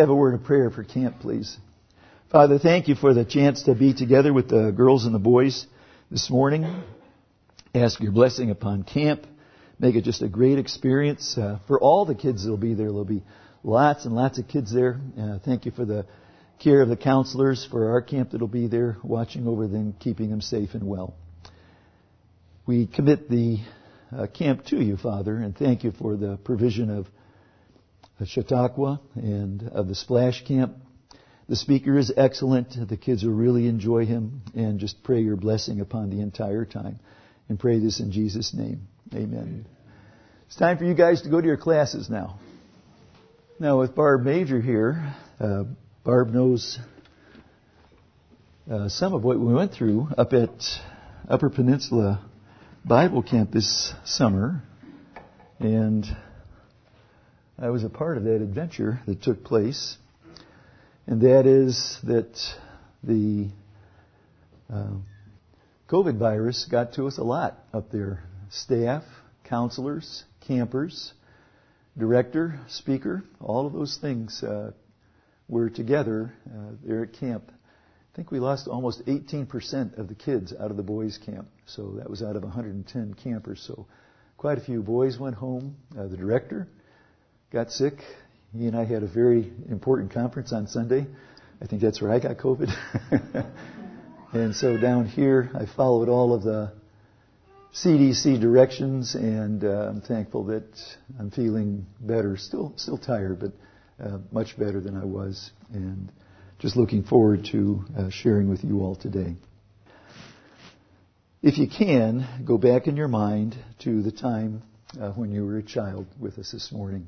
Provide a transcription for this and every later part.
have a word of prayer for camp, please. Father, thank you for the chance to be together with the girls and the boys this morning. Ask your blessing upon camp. Make it just a great experience uh, for all the kids that'll be there. There'll be lots and lots of kids there. Uh, thank you for the care of the counselors for our camp that'll be there, watching over them, keeping them safe and well. We commit the uh, camp to you, Father, and thank you for the provision of Chautauqua and of the Splash Camp. The speaker is excellent. The kids will really enjoy him, and just pray your blessing upon the entire time. And pray this in Jesus' name. Amen. It's time for you guys to go to your classes now. Now, with Barb Major here, uh, Barb knows uh, some of what we went through up at Upper Peninsula Bible Camp this summer, and I was a part of that adventure that took place, and that is that the uh, COVID virus got to us a lot up there. Staff, counselors, campers, director, speaker, all of those things uh, were together uh, there at camp. I think we lost almost 18% of the kids out of the boys' camp. So that was out of 110 campers. So quite a few boys went home. Uh, the director got sick. He and I had a very important conference on Sunday. I think that's where I got COVID. and so down here, I followed all of the CDC directions, and uh, I'm thankful that I'm feeling better. Still, still tired, but uh, much better than I was, and just looking forward to uh, sharing with you all today. If you can, go back in your mind to the time uh, when you were a child with us this morning.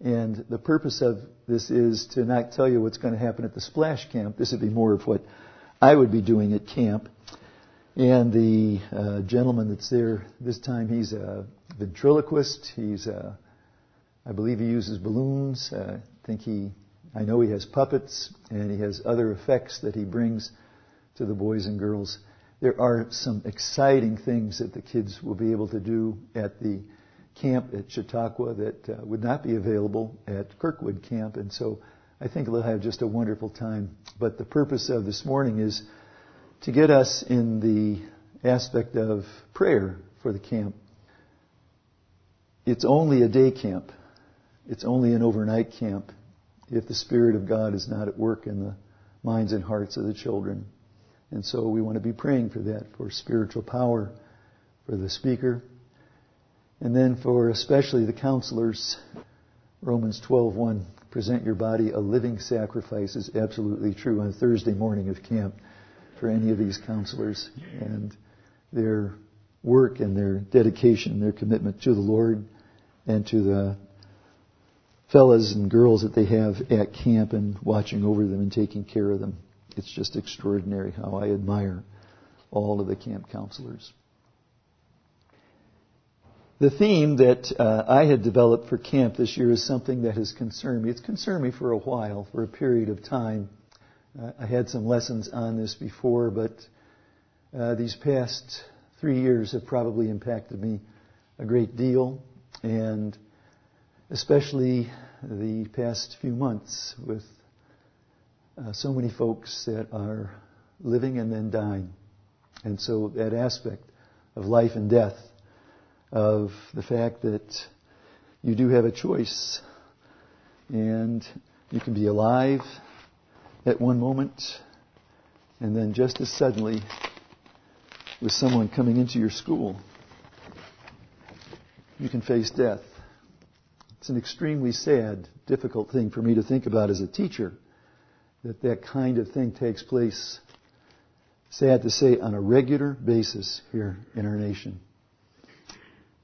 And the purpose of this is to not tell you what's going to happen at the splash camp. This would be more of what I would be doing at camp. And the uh, gentleman that's there this time, he's a ventriloquist. He's a I believe he uses balloons. Uh, I think he, I know he has puppets and he has other effects that he brings to the boys and girls. There are some exciting things that the kids will be able to do at the camp at Chautauqua that uh, would not be available at Kirkwood Camp, and so I think they'll have just a wonderful time. But the purpose of this morning is to get us in the aspect of prayer for the camp. It's only a day camp. It's only an overnight camp if the Spirit of God is not at work in the minds and hearts of the children. And so we want to be praying for that, for spiritual power, for the speaker, and then for especially the counselors. Romans 12:1, present your body a living sacrifice is absolutely true on Thursday morning of camp for any of these counselors and their work and their dedication, and their commitment to the Lord and to the fellas and girls that they have at camp and watching over them and taking care of them. It's just extraordinary how I admire all of the camp counselors. The theme that uh, I had developed for camp this year is something that has concerned me. It's concerned me for a while, for a period of time. Uh, I had some lessons on this before, but uh, these past three years have probably impacted me a great deal. And especially the past few months with uh, so many folks that are living and then dying. And so that aspect of life and death, of the fact that you do have a choice and you can be alive at one moment and then just as suddenly with someone coming into your school, you can face death. It's an extremely sad, difficult thing for me to think about as a teacher that that kind of thing takes place, sad to say, on a regular basis here in our nation.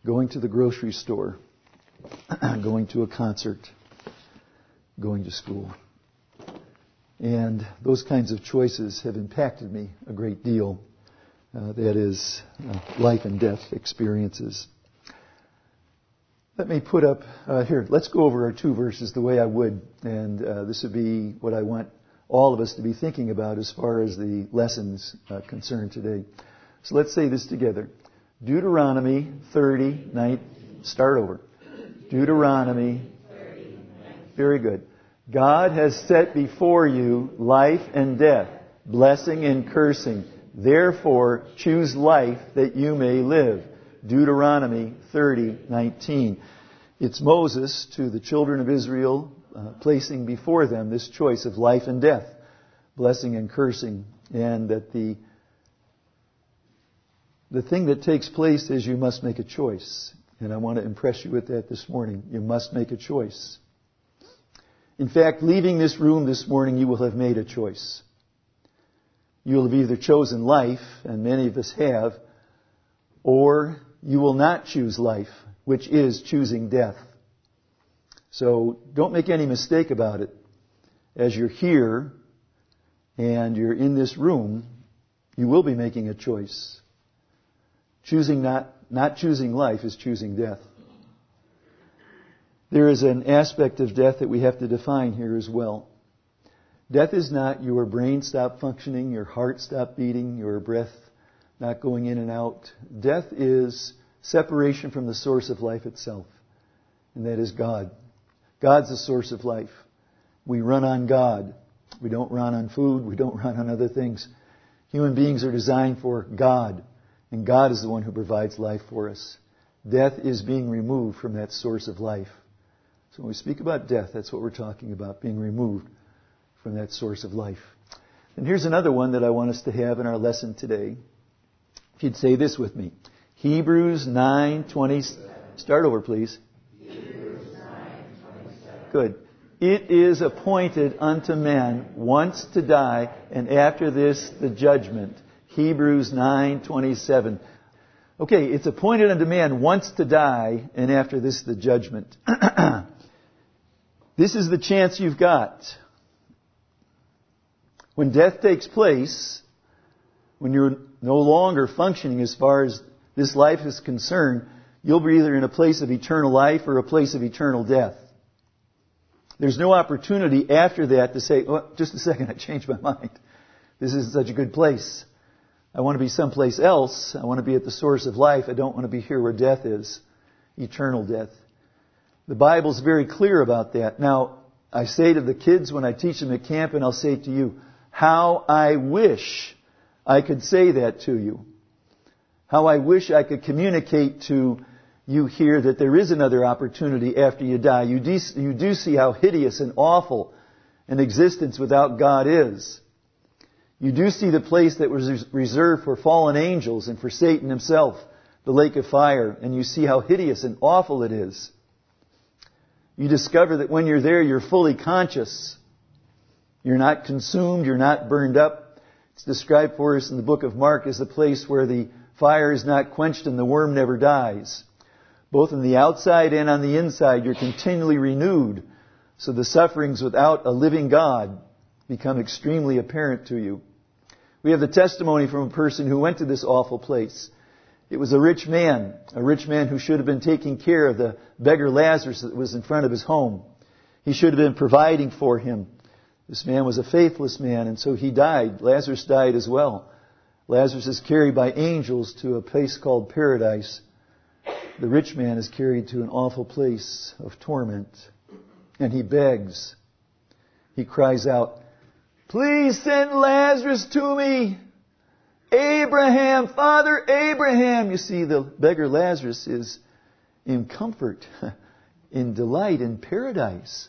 Going to the grocery store, going to a concert, going to school. And those kinds of choices have impacted me a great deal. Uh, that is, uh, life and death experiences. Let me put up uh, here. Let's go over our two verses the way I would, and uh, this would be what I want all of us to be thinking about as far as the lessons uh, concerned today. So let's say this together. Deuteronomy 30, start over. Deuteronomy, very good. God has set before you life and death, blessing and cursing. Therefore, choose life that you may live. Deuteronomy 30:19. It's Moses to the children of Israel uh, placing before them this choice of life and death, blessing and cursing, and that the the thing that takes place is you must make a choice. And I want to impress you with that this morning. You must make a choice. In fact, leaving this room this morning, you will have made a choice. You will have either chosen life, and many of us have, or you will not choose life, which is choosing death. So don't make any mistake about it. As you're here and you're in this room, you will be making a choice. Choosing not, not choosing life is choosing death. There is an aspect of death that we have to define here as well. Death is not your brain stop functioning, your heart stop beating, your breath not going in and out. Death is separation from the source of life itself, and that is God. God's the source of life. We run on God. We don't run on food. We don't run on other things. Human beings are designed for God, and God is the one who provides life for us. Death is being removed from that source of life. So when we speak about death, that's what we're talking about, being removed from that source of life. And here's another one that I want us to have in our lesson today. If you'd say this with me. Hebrews 9:20 Start over please. Good. It is appointed unto man once to die and after this the judgment. Hebrews 9:27. Okay, it's appointed unto man once to die and after this the judgment. This is the chance you've got. When death takes place, when you're no longer functioning as far as this life is concerned, you'll be either in a place of eternal life or a place of eternal death. There's no opportunity after that to say, oh, just a second, I changed my mind. This isn't such a good place. I want to be someplace else. I want to be at the source of life. I don't want to be here where death is, eternal death. The Bible's very clear about that. Now, I say to the kids when I teach them at camp, and I'll say to you, how I wish I could say that to you. How I wish I could communicate to you here that there is another opportunity after you die. You do, you do see how hideous and awful an existence without God is. You do see the place that was reserved for fallen angels and for Satan himself, the lake of fire, and you see how hideous and awful it is you discover that when you're there, you're fully conscious. You're not consumed, you're not burned up. It's described for us in the book of Mark as the place where the fire is not quenched and the worm never dies. Both on the outside and on the inside, you're continually renewed. So the sufferings without a living God become extremely apparent to you. We have the testimony from a person who went to this awful place. It was a rich man, a rich man who should have been taking care of the beggar Lazarus that was in front of his home. He should have been providing for him. This man was a faithless man, and so he died. Lazarus died as well. Lazarus is carried by angels to a place called paradise. The rich man is carried to an awful place of torment. And he begs. He cries out, Please send Lazarus to me. Abraham, Father Abraham. You see, the beggar Lazarus is in comfort, in delight, in paradise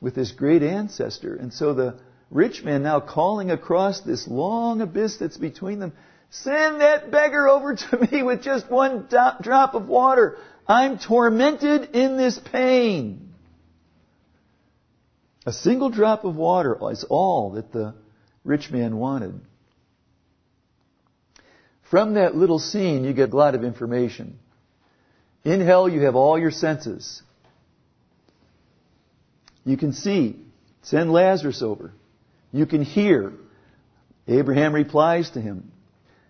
with this great ancestor. And so the rich man now calling across this long abyss that's between them, send that beggar over to me with just one drop of water. I'm tormented in this pain. A single drop of water is all that the rich man wanted. From that little scene, you get a lot of information. In hell, you have all your senses. You can see. Send Lazarus over. You can hear. Abraham replies to him.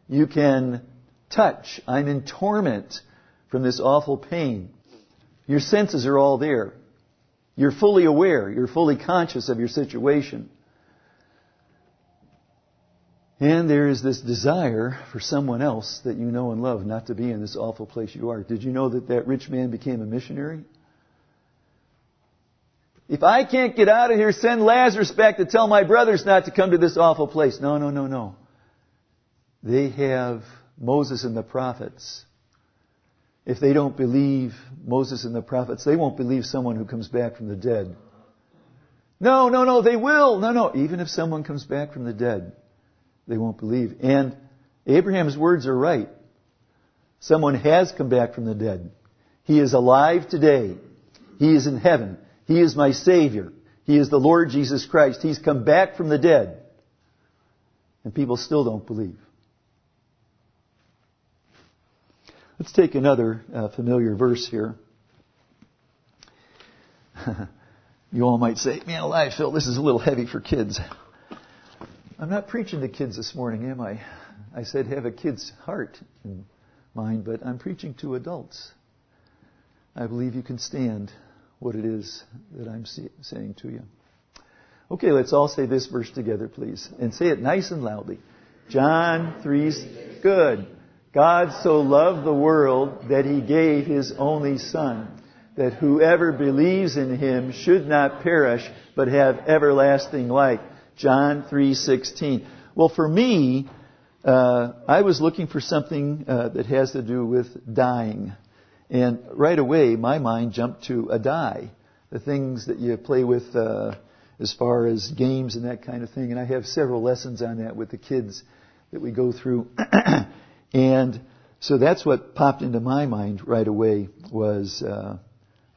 You can touch. I'm in torment from this awful pain. Your senses are all there. You're fully aware. You're fully conscious of your situation. And there is this desire for someone else that you know and love not to be in this awful place you are. Did you know that that rich man became a missionary? If I can't get out of here, send Lazarus back to tell my brothers not to come to this awful place. No, no, no, no. They have Moses and the prophets. If they don't believe Moses and the prophets, they won't believe someone who comes back from the dead. No, no, no, they will. No, no. Even if someone comes back from the dead, they won't believe. And Abraham's words are right. Someone has come back from the dead. He is alive today. He is in heaven. He is my Savior. He is the Lord Jesus Christ. He's come back from the dead. And people still don't believe. Let's take another uh, familiar verse here. you all might say, man alive, Phil, this is a little heavy for kids. I'm not preaching to kids this morning, am I? I said have a kid's heart in mind, but I'm preaching to adults. I believe you can stand what it is that I'm saying to you. Okay, let's all say this verse together, please. And say it nice and loudly. John 3, good. God so loved the world that he gave his only Son, that whoever believes in him should not perish, but have everlasting life. John 3:16. Well, for me, uh, I was looking for something uh, that has to do with dying, and right away my mind jumped to a die, the things that you play with uh, as far as games and that kind of thing. And I have several lessons on that with the kids that we go through. And so that's what popped into my mind right away was uh,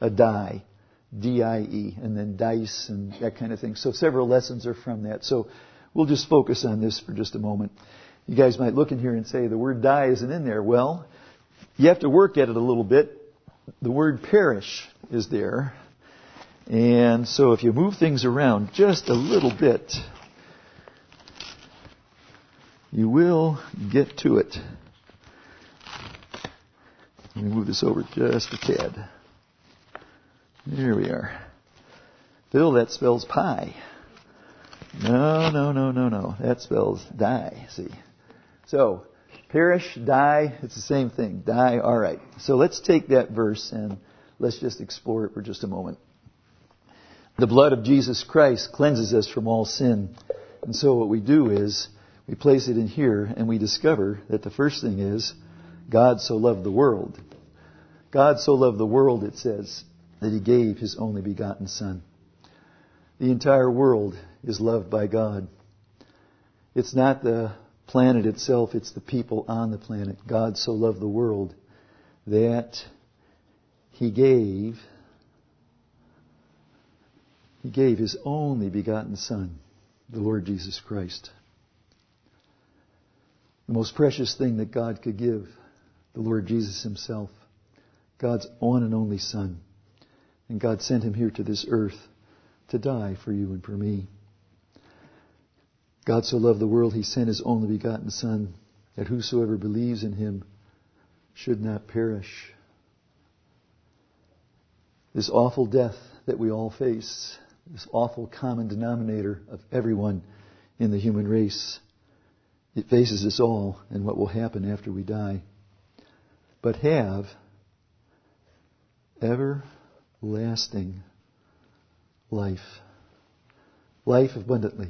a die, D-I-E, and then dice and that kind of thing. So several lessons are from that. So we'll just focus on this for just a moment. You guys might look in here and say the word die isn't in there. Well, you have to work at it a little bit. The word perish is there. And so if you move things around just a little bit, you will get to it. Let me move this over just a tad. There we are. Bill, that spells pie. No, no, no, no, no. That spells die, see. So, perish, die, it's the same thing. Die, alright. So let's take that verse and let's just explore it for just a moment. The blood of Jesus Christ cleanses us from all sin. And so what we do is we place it in here and we discover that the first thing is God so loved the world God so loved the world, it says, that he gave his only begotten Son. The entire world is loved by God. It's not the planet itself, it's the people on the planet. God so loved the world that he gave he gave his only begotten son, the Lord Jesus Christ. The most precious thing that God could give, the Lord Jesus himself. God's one and only Son. And God sent him here to this earth to die for you and for me. God so loved the world, he sent his only begotten Son, that whosoever believes in him should not perish. This awful death that we all face, this awful common denominator of everyone in the human race, it faces us all and what will happen after we die. But have everlasting life. Life abundantly.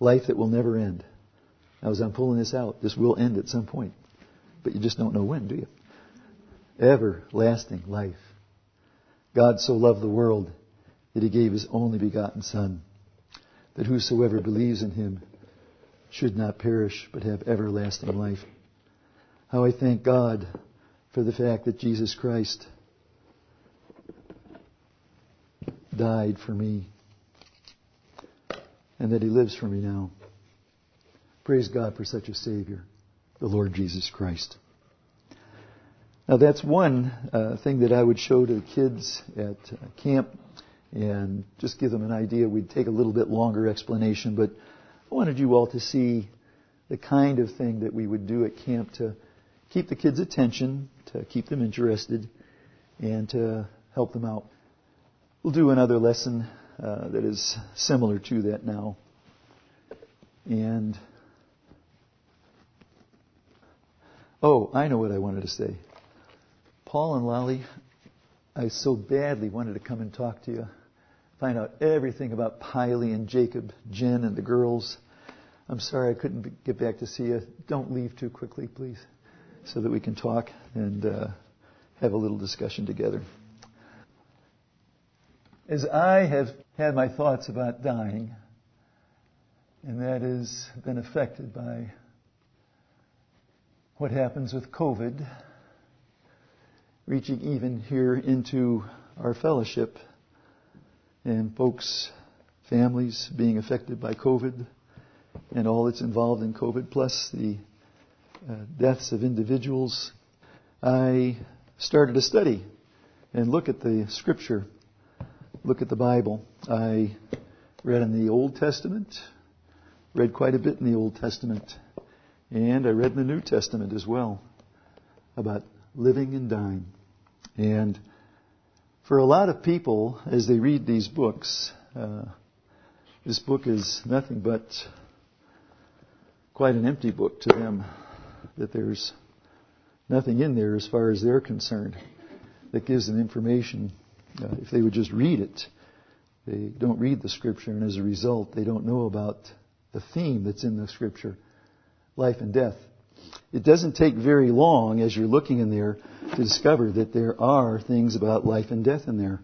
Life that will never end. Now, as I'm pulling this out, this will end at some point. But you just don't know when, do you? Everlasting life. God so loved the world that he gave his only begotten Son, that whosoever believes in him should not perish, but have everlasting life. How I thank God for the fact that Jesus Christ died for me and that he lives for me now. Praise God for such a Savior, the Lord Jesus Christ. Now that's one uh, thing that I would show to the kids at uh, camp and just give them an idea. We'd take a little bit longer explanation, but I wanted you all to see the kind of thing that we would do at camp to keep the kids' attention, to keep them interested, and to help them out. We'll do another lesson uh, that is similar to that now. And, oh, I know what I wanted to say. Paul and Lolly, I so badly wanted to come and talk to you. Find out everything about Piley and Jacob, Jen and the girls. I'm sorry I couldn't get back to see you. Don't leave too quickly, please, so that we can talk and uh, have a little discussion together. As I have had my thoughts about dying, and that has been affected by what happens with COVID, reaching even here into our fellowship, and folks, families being affected by COVID, and all that's involved in COVID, plus the uh, deaths of individuals, I started a study and look at the scripture look at the Bible. I read in the Old Testament, read quite a bit in the Old Testament, and I read in the New Testament as well about living and dying. And for a lot of people, as they read these books, uh, this book is nothing but quite an empty book to them. That there's nothing in there as far as they're concerned that gives them information uh, if they would just read it, they don't read the scripture, and as a result, they don't know about the theme that's in the scripture life and death. It doesn't take very long as you're looking in there to discover that there are things about life and death in there.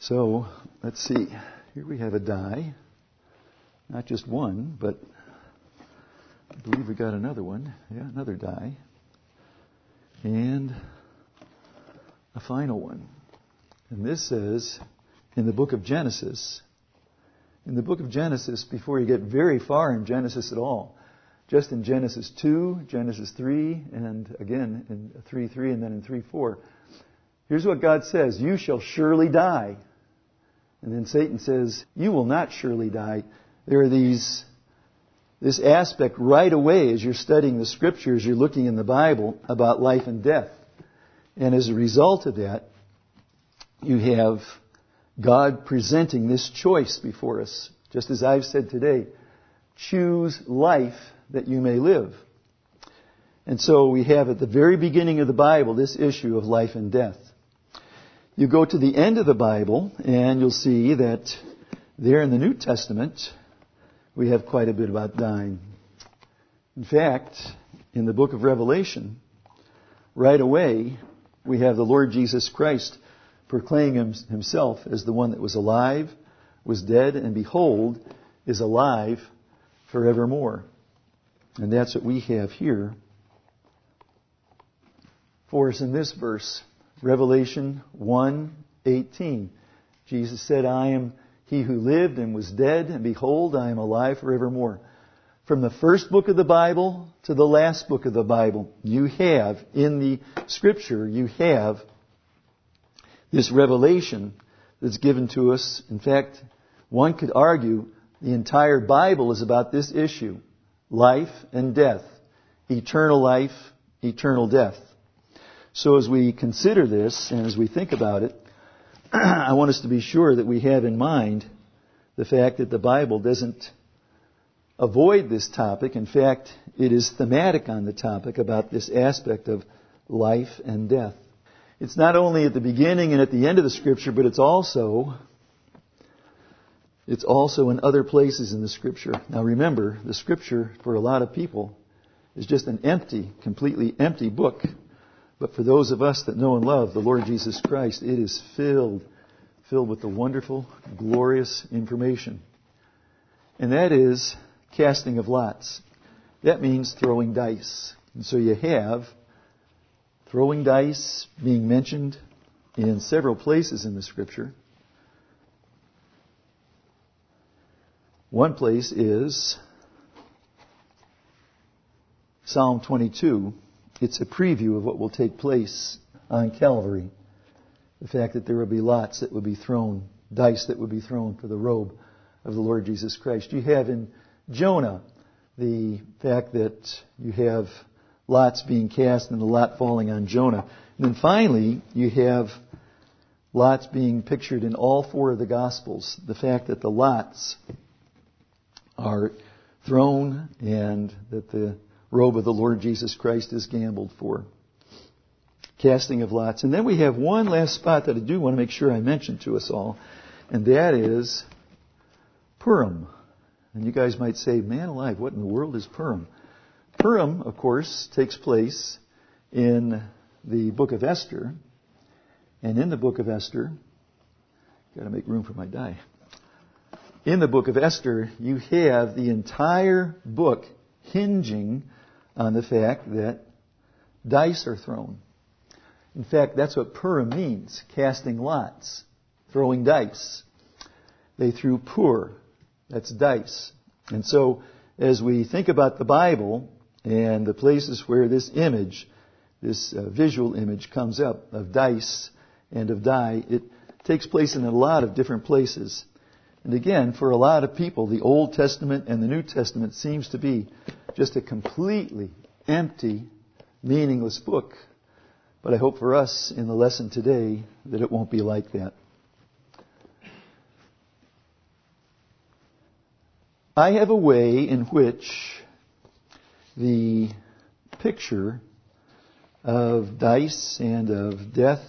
So, let's see. Here we have a die. Not just one, but I believe we got another one. Yeah, another die. And a final one. And this says in the book of Genesis, in the book of Genesis, before you get very far in Genesis at all, just in Genesis 2, Genesis 3, and again in 3 3, and then in 3 4, here's what God says You shall surely die. And then Satan says, You will not surely die. There are these, this aspect right away as you're studying the scriptures, you're looking in the Bible about life and death. And as a result of that, you have God presenting this choice before us. Just as I've said today, choose life that you may live. And so we have at the very beginning of the Bible this issue of life and death. You go to the end of the Bible and you'll see that there in the New Testament we have quite a bit about dying. In fact, in the book of Revelation, right away, we have the Lord Jesus Christ proclaiming himself as the one that was alive, was dead, and behold, is alive forevermore. And that's what we have here for us in this verse, Revelation 1:18. Jesus said, "I am he who lived and was dead, and behold, I am alive forevermore." From the first book of the Bible to the last book of the Bible, you have in the scripture, you have this revelation that's given to us. In fact, one could argue the entire Bible is about this issue life and death, eternal life, eternal death. So as we consider this and as we think about it, I want us to be sure that we have in mind the fact that the Bible doesn't avoid this topic. In fact, it is thematic on the topic about this aspect of life and death. It's not only at the beginning and at the end of the scripture, but it's also it's also in other places in the scripture. Now remember, the scripture for a lot of people is just an empty, completely empty book. But for those of us that know and love the Lord Jesus Christ, it is filled filled with the wonderful, glorious information. And that is casting of lots. That means throwing dice. And so you have Throwing dice being mentioned in several places in the scripture. One place is Psalm 22. It's a preview of what will take place on Calvary. The fact that there will be lots that would be thrown, dice that would be thrown for the robe of the Lord Jesus Christ. You have in Jonah the fact that you have lots being cast and the lot falling on Jonah. And then finally, you have lots being pictured in all four of the Gospels. The fact that the lots are thrown and that the robe of the Lord Jesus Christ is gambled for. Casting of lots. And then we have one last spot that I do want to make sure I mention to us all. and that is Purim. And you guys might say, man alive, what in the world is Purim? Purim, of course, takes place in the book of Esther. And in the book of Esther, got to make room for my die. In the book of Esther, you have the entire book hinging on the fact that dice are thrown. In fact, that's what Purim means, casting lots, throwing dice. They threw pur, that's dice. And so, as we think about the Bible and the places where this image, this uh, visual image comes up of dice and of die, it takes place in a lot of different places. And again, for a lot of people, the Old Testament and the New Testament seems to be just a completely empty, meaningless book. But I hope for us in the lesson today that it won't be like that. I have a way in which the picture of dice and of death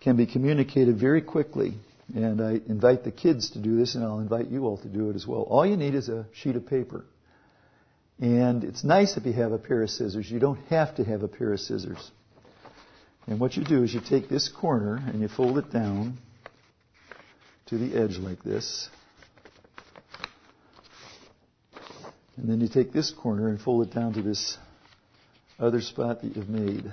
can be communicated very quickly. And I invite the kids to do this, and I'll invite you all to do it as well. All you need is a sheet of paper. And it's nice if you have a pair of scissors. You don't have to have a pair of scissors. And what you do is you take this corner and you fold it down to the edge like this. And then you take this corner and fold it down to this other spot that you've made.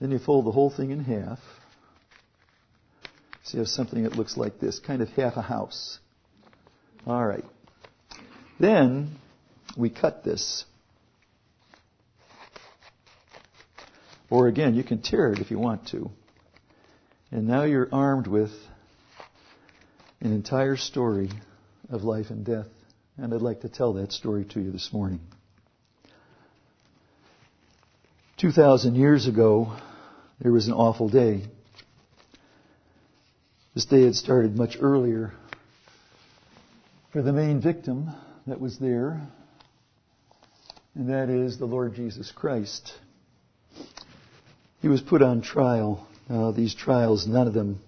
Then you fold the whole thing in half. So you have something that looks like this, kind of half a house. All right. Then we cut this. Or again, you can tear it if you want to. And now you're armed with an entire story of life and death. And I'd like to tell that story to you this morning. 2,000 years ago, there was an awful day. This day had started much earlier for the main victim that was there, and that is the Lord Jesus Christ. He was put on trial. Now, these trials, none of them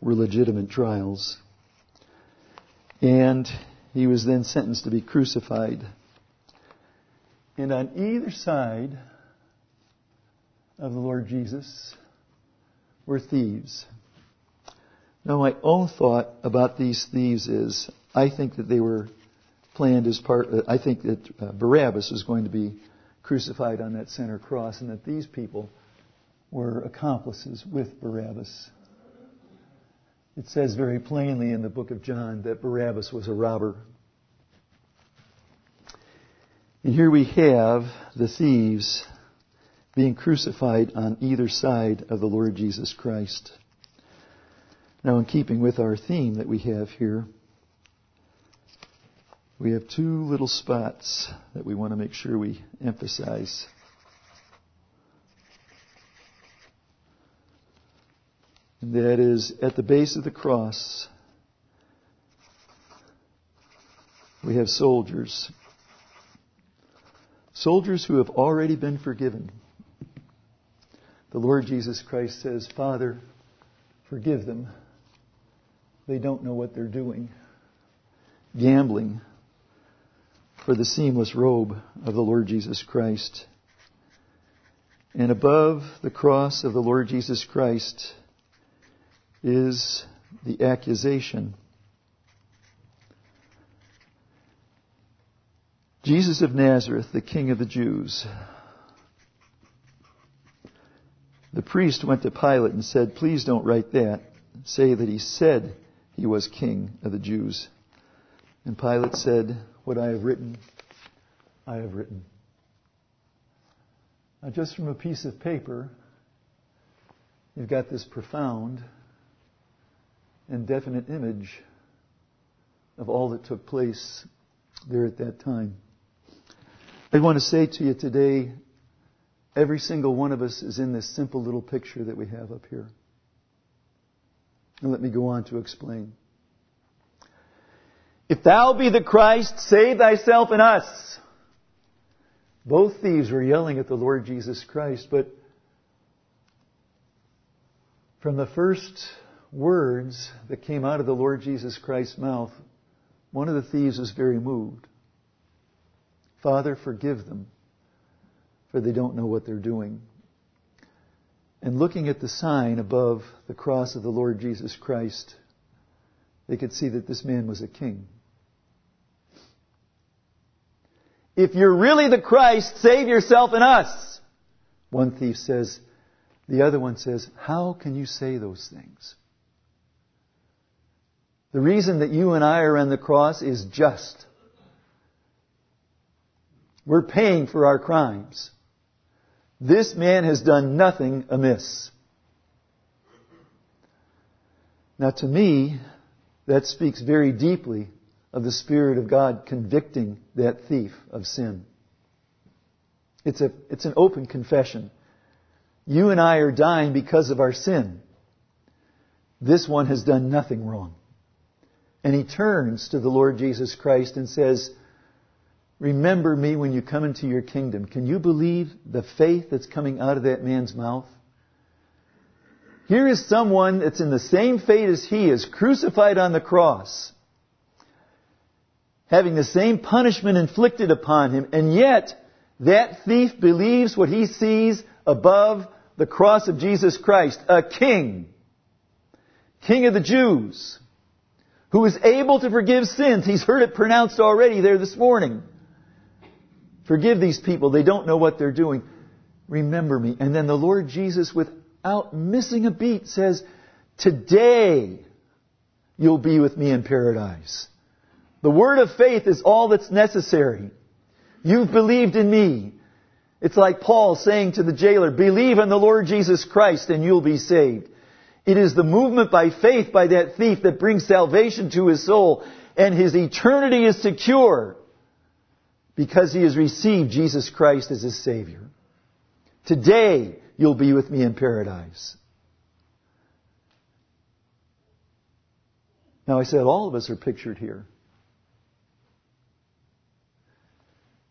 were legitimate trials. And he was then sentenced to be crucified. And on either side of the Lord Jesus were thieves. Now, my own thought about these thieves is I think that they were planned as part, uh, I think that uh, Barabbas was going to be crucified on that center cross and that these people were accomplices with Barabbas. It says very plainly in the book of John that Barabbas was a robber. And here we have the thieves being crucified on either side of the Lord Jesus Christ. Now, in keeping with our theme that we have here, we have two little spots that we want to make sure we emphasize. And that is at the base of the cross, we have soldiers. Soldiers who have already been forgiven. The Lord Jesus Christ says, Father, forgive them. They don't know what they're doing. Gambling for the seamless robe of the Lord Jesus Christ. And above the cross of the Lord Jesus Christ is the accusation. Jesus of Nazareth, the King of the Jews. The priest went to Pilate and said, Please don't write that. Say that he said he was king of the Jews. And Pilate said, What I have written, I have written. Now, just from a piece of paper, you've got this profound and definite image of all that took place there at that time. I want to say to you today Every single one of us is in this simple little picture that we have up here. And let me go on to explain. If thou be the Christ, save thyself and us. Both thieves were yelling at the Lord Jesus Christ, but From the first words that came out of the Lord Jesus Christ's mouth, one of the thieves was very moved. Father, forgive them, for they don't know what they're doing. And looking at the sign above the cross of the Lord Jesus Christ, they could see that this man was a king. If you're really the Christ, save yourself and us. One thief says, the other one says, How can you say those things? The reason that you and I are on the cross is just. We're paying for our crimes. This man has done nothing amiss. Now to me, that speaks very deeply of the Spirit of God convicting that thief of sin. It's, a, it's an open confession. You and I are dying because of our sin. This one has done nothing wrong. And he turns to the Lord Jesus Christ and says, Remember me when you come into your kingdom. Can you believe the faith that's coming out of that man's mouth? Here is someone that's in the same fate as he is, crucified on the cross, having the same punishment inflicted upon him, and yet that thief believes what he sees above the cross of Jesus Christ, a king, king of the Jews, who is able to forgive sins. He's heard it pronounced already there this morning. Forgive these people. They don't know what they're doing. Remember me. And then the Lord Jesus, without missing a beat, says, Today you'll be with me in paradise. The word of faith is all that's necessary. You've believed in me. It's like Paul saying to the jailer, believe in the Lord Jesus Christ and you'll be saved. It is the movement by faith by that thief that brings salvation to his soul and his eternity is secure because he has received Jesus Christ as his Savior. Today you'll be with me in paradise. Now I said all of us are pictured here.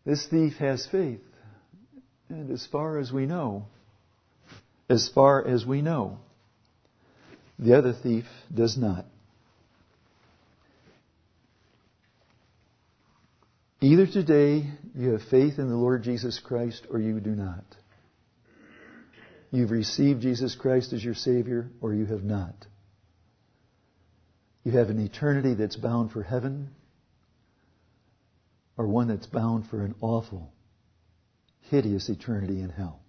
This thief has faith. And as far as we know, as far as we know, the other thief does not. Either today you have faith in the Lord Jesus Christ or you do not. You've received Jesus Christ as your Savior or you have not. You have an eternity that's bound for heaven or one that's bound for an awful hideous eternity in hell.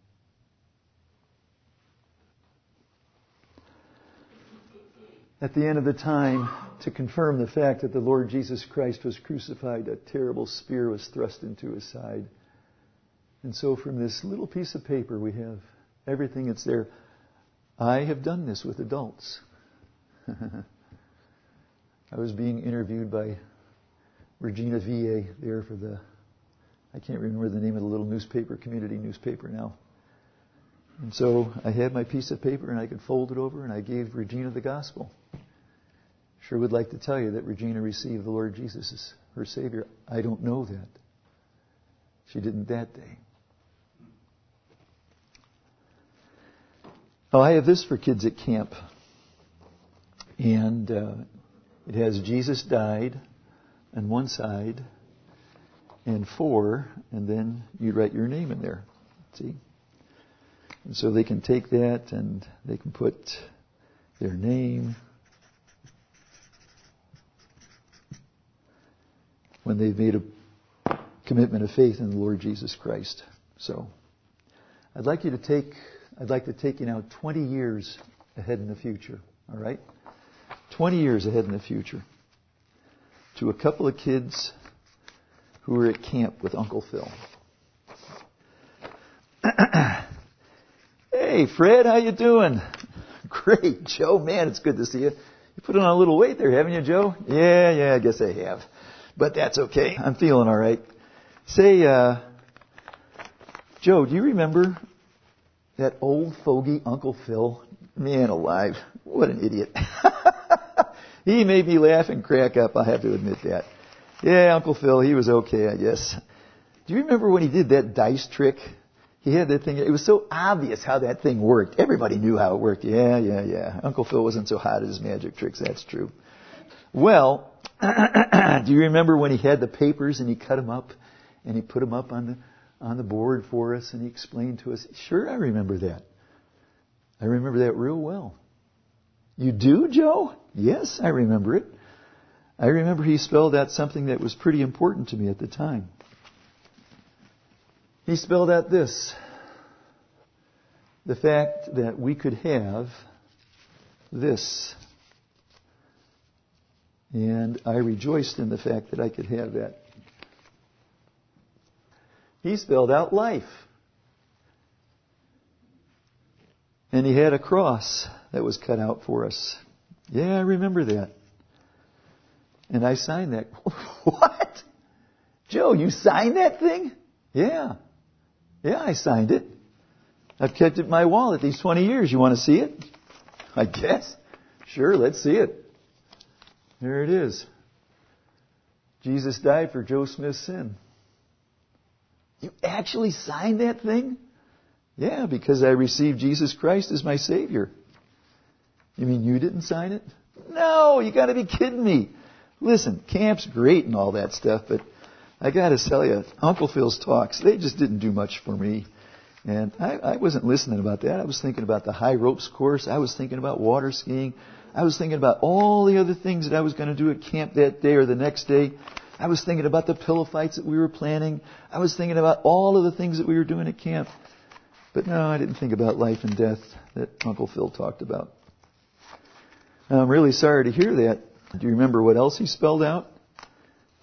At the end of the time, to confirm the fact that the Lord Jesus Christ was crucified, a terrible spear was thrust into his side. And so from this little piece of paper, we have everything that's there. I have done this with adults. I was being interviewed by Regina VA there for the I can't remember the name of the little newspaper, community newspaper now. And so I had my piece of paper and I could fold it over and I gave Regina the gospel. Sure would like to tell you that Regina received the Lord Jesus as her Savior. I don't know that. She didn't that day. Oh, I have this for kids at camp. And uh, it has Jesus died on one side and four, and then you write your name in there. See? And so they can take that and they can put their name when they've made a commitment of faith in the Lord Jesus Christ. So I'd like you to take I'd like to take you now 20 years ahead in the future, all right? 20 years ahead in the future to a couple of kids who were at camp with Uncle Phil. hey, Fred, how you doing? Great, Joe. Man, it's good to see you. You put on a little weight there, haven't you, Joe? Yeah, yeah, I guess I have. But that's okay. I'm feeling all right. Say, uh, Joe, do you remember that old fogey Uncle Phil? Man alive, what an idiot. he made me laugh and crack up, I have to admit that. Yeah, Uncle Phil, he was okay, I guess. Do you remember when he did that dice trick? He had that thing. It was so obvious how that thing worked. Everybody knew how it worked. Yeah, yeah, yeah. Uncle Phil wasn't so hot at his magic tricks. That's true. Well, do you remember when he had the papers and he cut them up and he put them up on the on the board for us and he explained to us? Sure, I remember that. I remember that real well. You do, Joe? Yes, I remember it. I remember he spelled out something that was pretty important to me at the time. He spelled out this the fact that we could have this. And I rejoiced in the fact that I could have that. He spelled out life. And he had a cross that was cut out for us. Yeah, I remember that. And I signed that. what? Joe, you signed that thing? Yeah. Yeah, I signed it. I've kept it in my wallet these 20 years. You want to see it? I guess. Sure, let's see it. There it is. Jesus died for Joe Smith's sin. You actually signed that thing? Yeah, because I received Jesus Christ as my Savior. You mean you didn't sign it? No, you gotta be kidding me. Listen, camp's great and all that stuff, but I gotta tell you, Uncle Phil's talks, they just didn't do much for me. And I, I wasn't listening about that. I was thinking about the high ropes course. I was thinking about water skiing. I was thinking about all the other things that I was going to do at camp that day or the next day. I was thinking about the pillow fights that we were planning. I was thinking about all of the things that we were doing at camp. But no, I didn't think about life and death that Uncle Phil talked about. I'm really sorry to hear that. Do you remember what else he spelled out?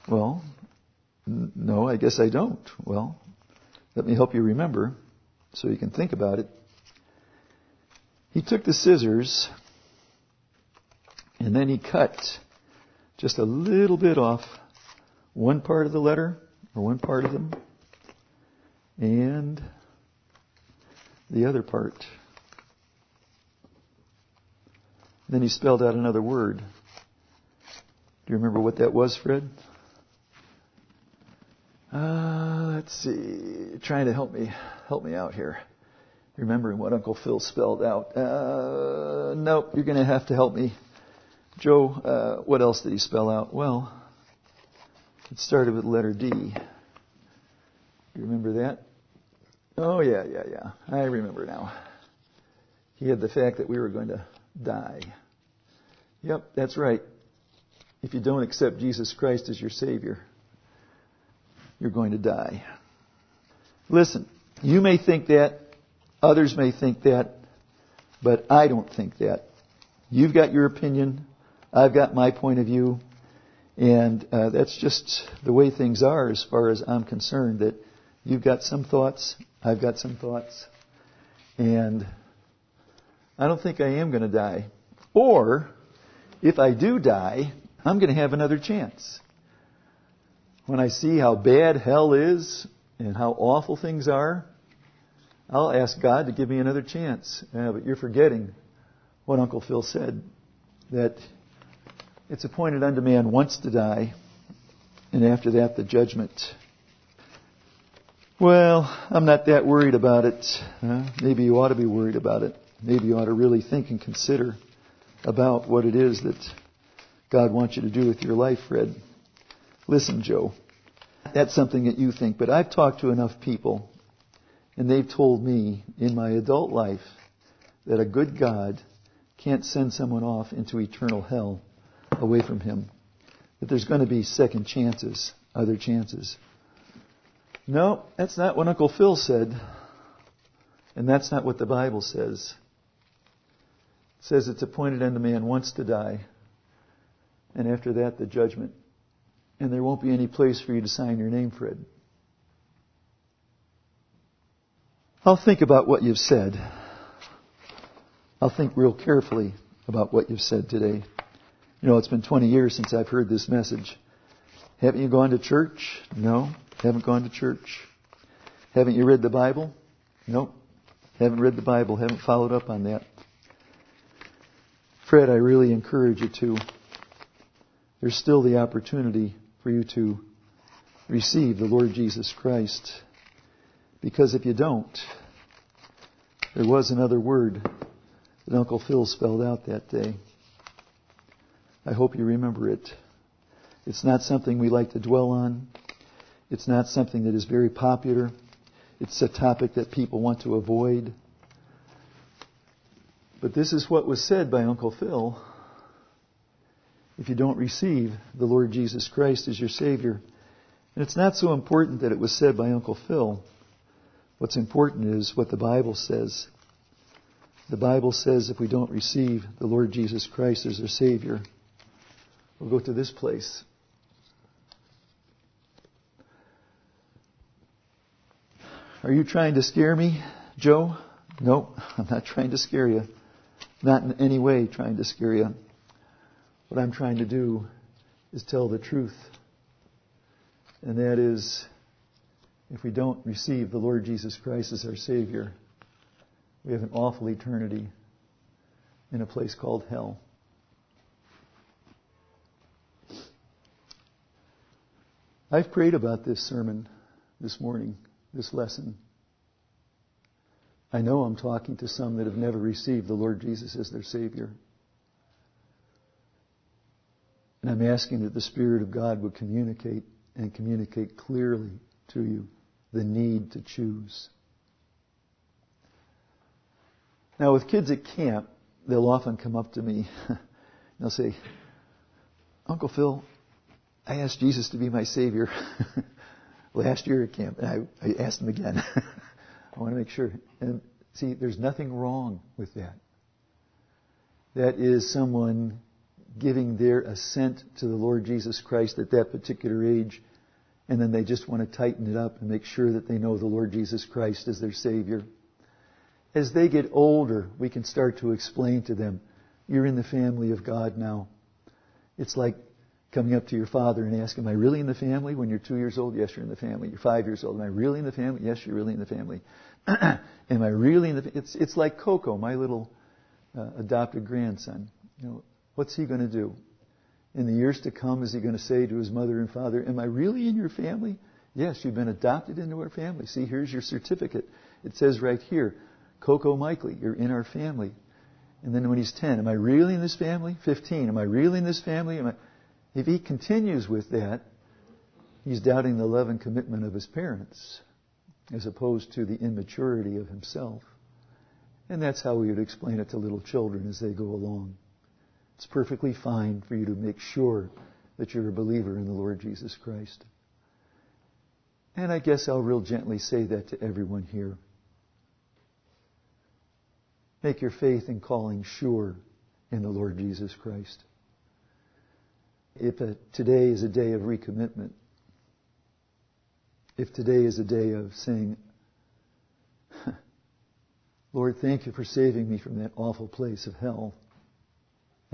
Well, no, I guess I don't. Well, let me help you remember so you can think about it. He took the scissors and then he cut just a little bit off one part of the letter or one part of them and the other part. Then he spelled out another word. Do you remember what that was, Fred? Uh, let's see. Trying to help me help me out here. Remembering what Uncle Phil spelled out. Uh, nope, you're going to have to help me. Joe, uh, what else did he spell out? Well, it started with letter D. You remember that? Oh yeah, yeah, yeah. I remember now. He had the fact that we were going to die. Yep, that's right. If you don't accept Jesus Christ as your Savior, you're going to die. Listen, you may think that, others may think that, but I don't think that. You've got your opinion, I've got my point of view, and uh, that's just the way things are as far as I'm concerned. That you've got some thoughts, I've got some thoughts, and I don't think I am going to die. Or, if I do die, I'm going to have another chance. When I see how bad hell is and how awful things are, I'll ask God to give me another chance. But you're forgetting what Uncle Phil said that it's appointed unto man once to die, and after that, the judgment. Well, I'm not that worried about it. Maybe you ought to be worried about it. Maybe you ought to really think and consider about what it is that God wants you to do with your life, Fred. Listen, Joe, that's something that you think, but I've talked to enough people, and they've told me in my adult life that a good God can't send someone off into eternal hell away from Him. That there's going to be second chances, other chances. No, that's not what Uncle Phil said. And that's not what the Bible says. It says it's appointed unto man once to die, and after that, the judgment. And there won't be any place for you to sign your name, Fred. I'll think about what you've said. I'll think real carefully about what you've said today. You know, it's been 20 years since I've heard this message. Haven't you gone to church? No. Haven't gone to church. Haven't you read the Bible? No. Haven't read the Bible. Haven't followed up on that. Fred, I really encourage you to. There's still the opportunity for you to receive the Lord Jesus Christ. Because if you don't, there was another word that Uncle Phil spelled out that day. I hope you remember it. It's not something we like to dwell on. It's not something that is very popular. It's a topic that people want to avoid. But this is what was said by Uncle Phil. If you don't receive the Lord Jesus Christ as your Savior, and it's not so important that it was said by Uncle Phil. What's important is what the Bible says. The Bible says if we don't receive the Lord Jesus Christ as our Savior, we'll go to this place. Are you trying to scare me, Joe? No, I'm not trying to scare you. Not in any way trying to scare you. What I'm trying to do is tell the truth. And that is, if we don't receive the Lord Jesus Christ as our Savior, we have an awful eternity in a place called hell. I've prayed about this sermon this morning, this lesson. I know I'm talking to some that have never received the Lord Jesus as their Savior. And I'm asking that the Spirit of God would communicate and communicate clearly to you the need to choose. Now, with kids at camp, they'll often come up to me. and they'll say, Uncle Phil, I asked Jesus to be my Savior last year at camp, and I, I asked him again. I want to make sure. And see, there's nothing wrong with that. That is someone giving their assent to the Lord Jesus Christ at that particular age, and then they just want to tighten it up and make sure that they know the Lord Jesus Christ as their Savior. As they get older, we can start to explain to them, you're in the family of God now. It's like coming up to your father and asking, Am I really in the family? When you're two years old, yes, you're in the family. You're five years old. Am I really in the family? Yes, you're really in the family. Am I really in the? It's it's like Coco, my little uh, adopted grandson. You know, what's he going to do? In the years to come, is he going to say to his mother and father, Am I really in your family? Yes, you've been adopted into our family. See, here's your certificate. It says right here, Coco Mikely, you're in our family. And then when he's 10, am I really in this family? 15, am I really in this family? If he continues with that, he's doubting the love and commitment of his parents as opposed to the immaturity of himself. And that's how we would explain it to little children as they go along. It's perfectly fine for you to make sure that you're a believer in the Lord Jesus Christ. And I guess I'll real gently say that to everyone here. Make your faith and calling sure in the Lord Jesus Christ. If a, today is a day of recommitment, if today is a day of saying, Lord, thank you for saving me from that awful place of hell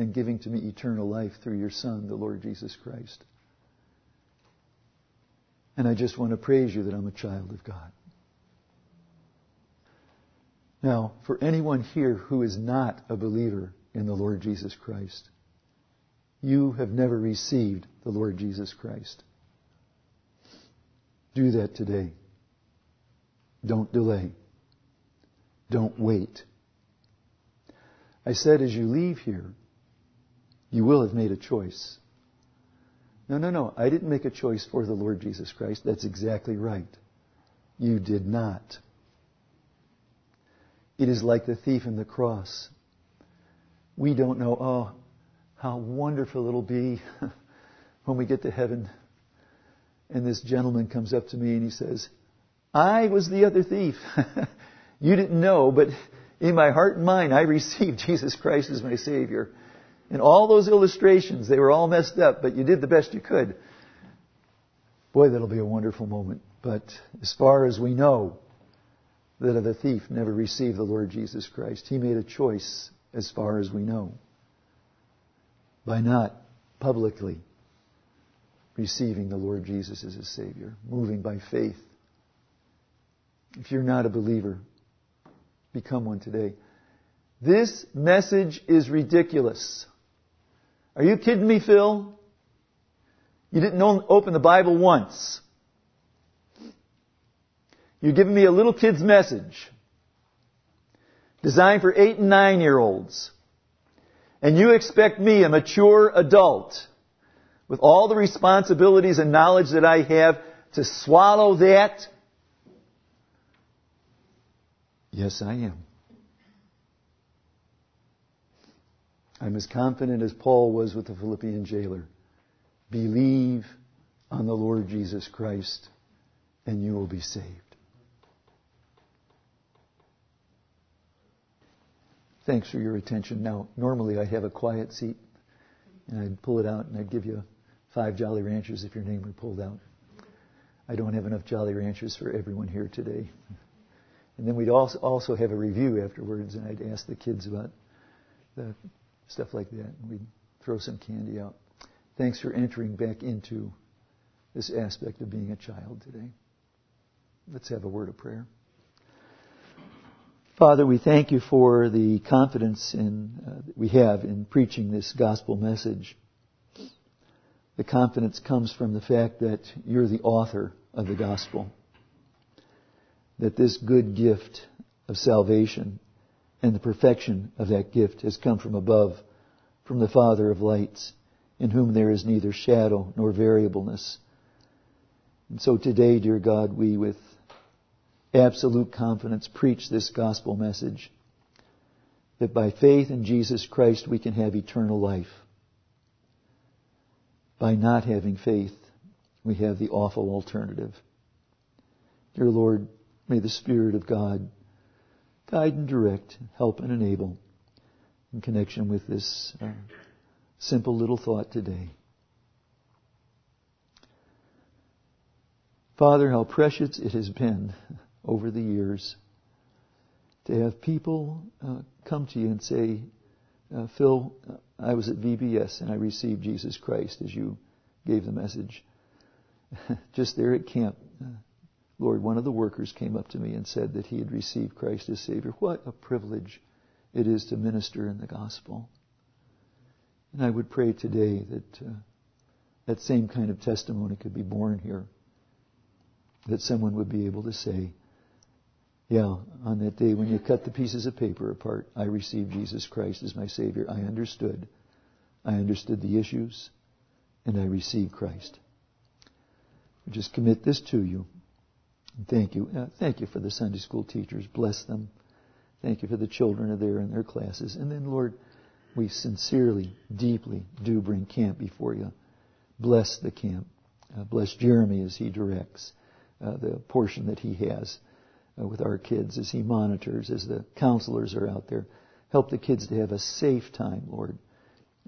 and giving to me eternal life through your Son, the Lord Jesus Christ. And I just want to praise you that I'm a child of God. Now, for anyone here who is not a believer in the Lord Jesus Christ, you have never received the Lord Jesus Christ. Do that today. Don't delay. Don't wait. I said as you leave here, you will have made a choice. No, no, no. I didn't make a choice for the Lord Jesus Christ. That's exactly right. You did not. It is like the thief in the cross. We don't know, oh, how wonderful it'll be when we get to heaven. And this gentleman comes up to me and he says, I was the other thief. you didn't know, but in my heart and mind, I received Jesus Christ as my Savior. And all those illustrations, they were all messed up, but you did the best you could. Boy, that'll be a wonderful moment. But as far as we know, that of the thief never received the Lord Jesus Christ. He made a choice as far as we know by not publicly receiving the Lord Jesus as his Savior, moving by faith. If you're not a believer, become one today. This message is ridiculous. Are you kidding me, Phil? You didn't open the Bible once. You're giving me a little kid's message designed for eight and nine year olds. And you expect me, a mature adult, with all the responsibilities and knowledge that I have, to swallow that? Yes, I am. I'm as confident as Paul was with the Philippian jailer. Believe on the Lord Jesus Christ and you will be saved. Thanks for your attention. Now, normally I have a quiet seat and I'd pull it out and I'd give you five Jolly Ranchers if your name were pulled out. I don't have enough Jolly Ranchers for everyone here today. And then we'd also, also have a review afterwards and I'd ask the kids about the stuff like that. And we'd throw some candy out. Thanks for entering back into this aspect of being a child today. Let's have a word of prayer. Father, we thank you for the confidence in, uh, that we have in preaching this gospel message. The confidence comes from the fact that you're the author of the gospel. That this good gift of salvation and the perfection of that gift has come from above, from the Father of lights, in whom there is neither shadow nor variableness. And so today, dear God, we with absolute confidence preach this gospel message that by faith in Jesus Christ we can have eternal life. By not having faith, we have the awful alternative. Dear Lord, may the Spirit of God guide and direct, help and enable in connection with this uh, simple little thought today. Father, how precious it has been over the years to have people uh, come to you and say, uh, Phil, I was at VBS and I received Jesus Christ as you gave the message. Just there at camp, uh, Lord, one of the workers came up to me and said that he had received Christ as Savior. What a privilege it is to minister in the gospel. And I would pray today that uh, that same kind of testimony could be born here. That someone would be able to say, yeah, on that day when you cut the pieces of paper apart, I received Jesus Christ as my Savior. I understood. I understood the issues, and I received Christ. We just commit this to you. Thank you. Uh, thank you for the Sunday school teachers. Bless them. Thank you for the children are there in their classes. And then, Lord, we sincerely, deeply do bring camp before you. Bless the camp. Uh, bless Jeremy as he directs uh, the portion that he has uh, with our kids as he monitors, as the counselors are out there. Help the kids to have a safe time, Lord.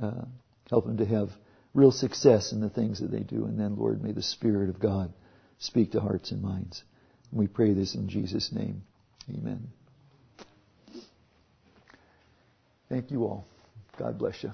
Uh, help them to have real success in the things that they do. And then, Lord, may the Spirit of God speak to hearts and minds. We pray this in Jesus' name. Amen. Thank you all. God bless you.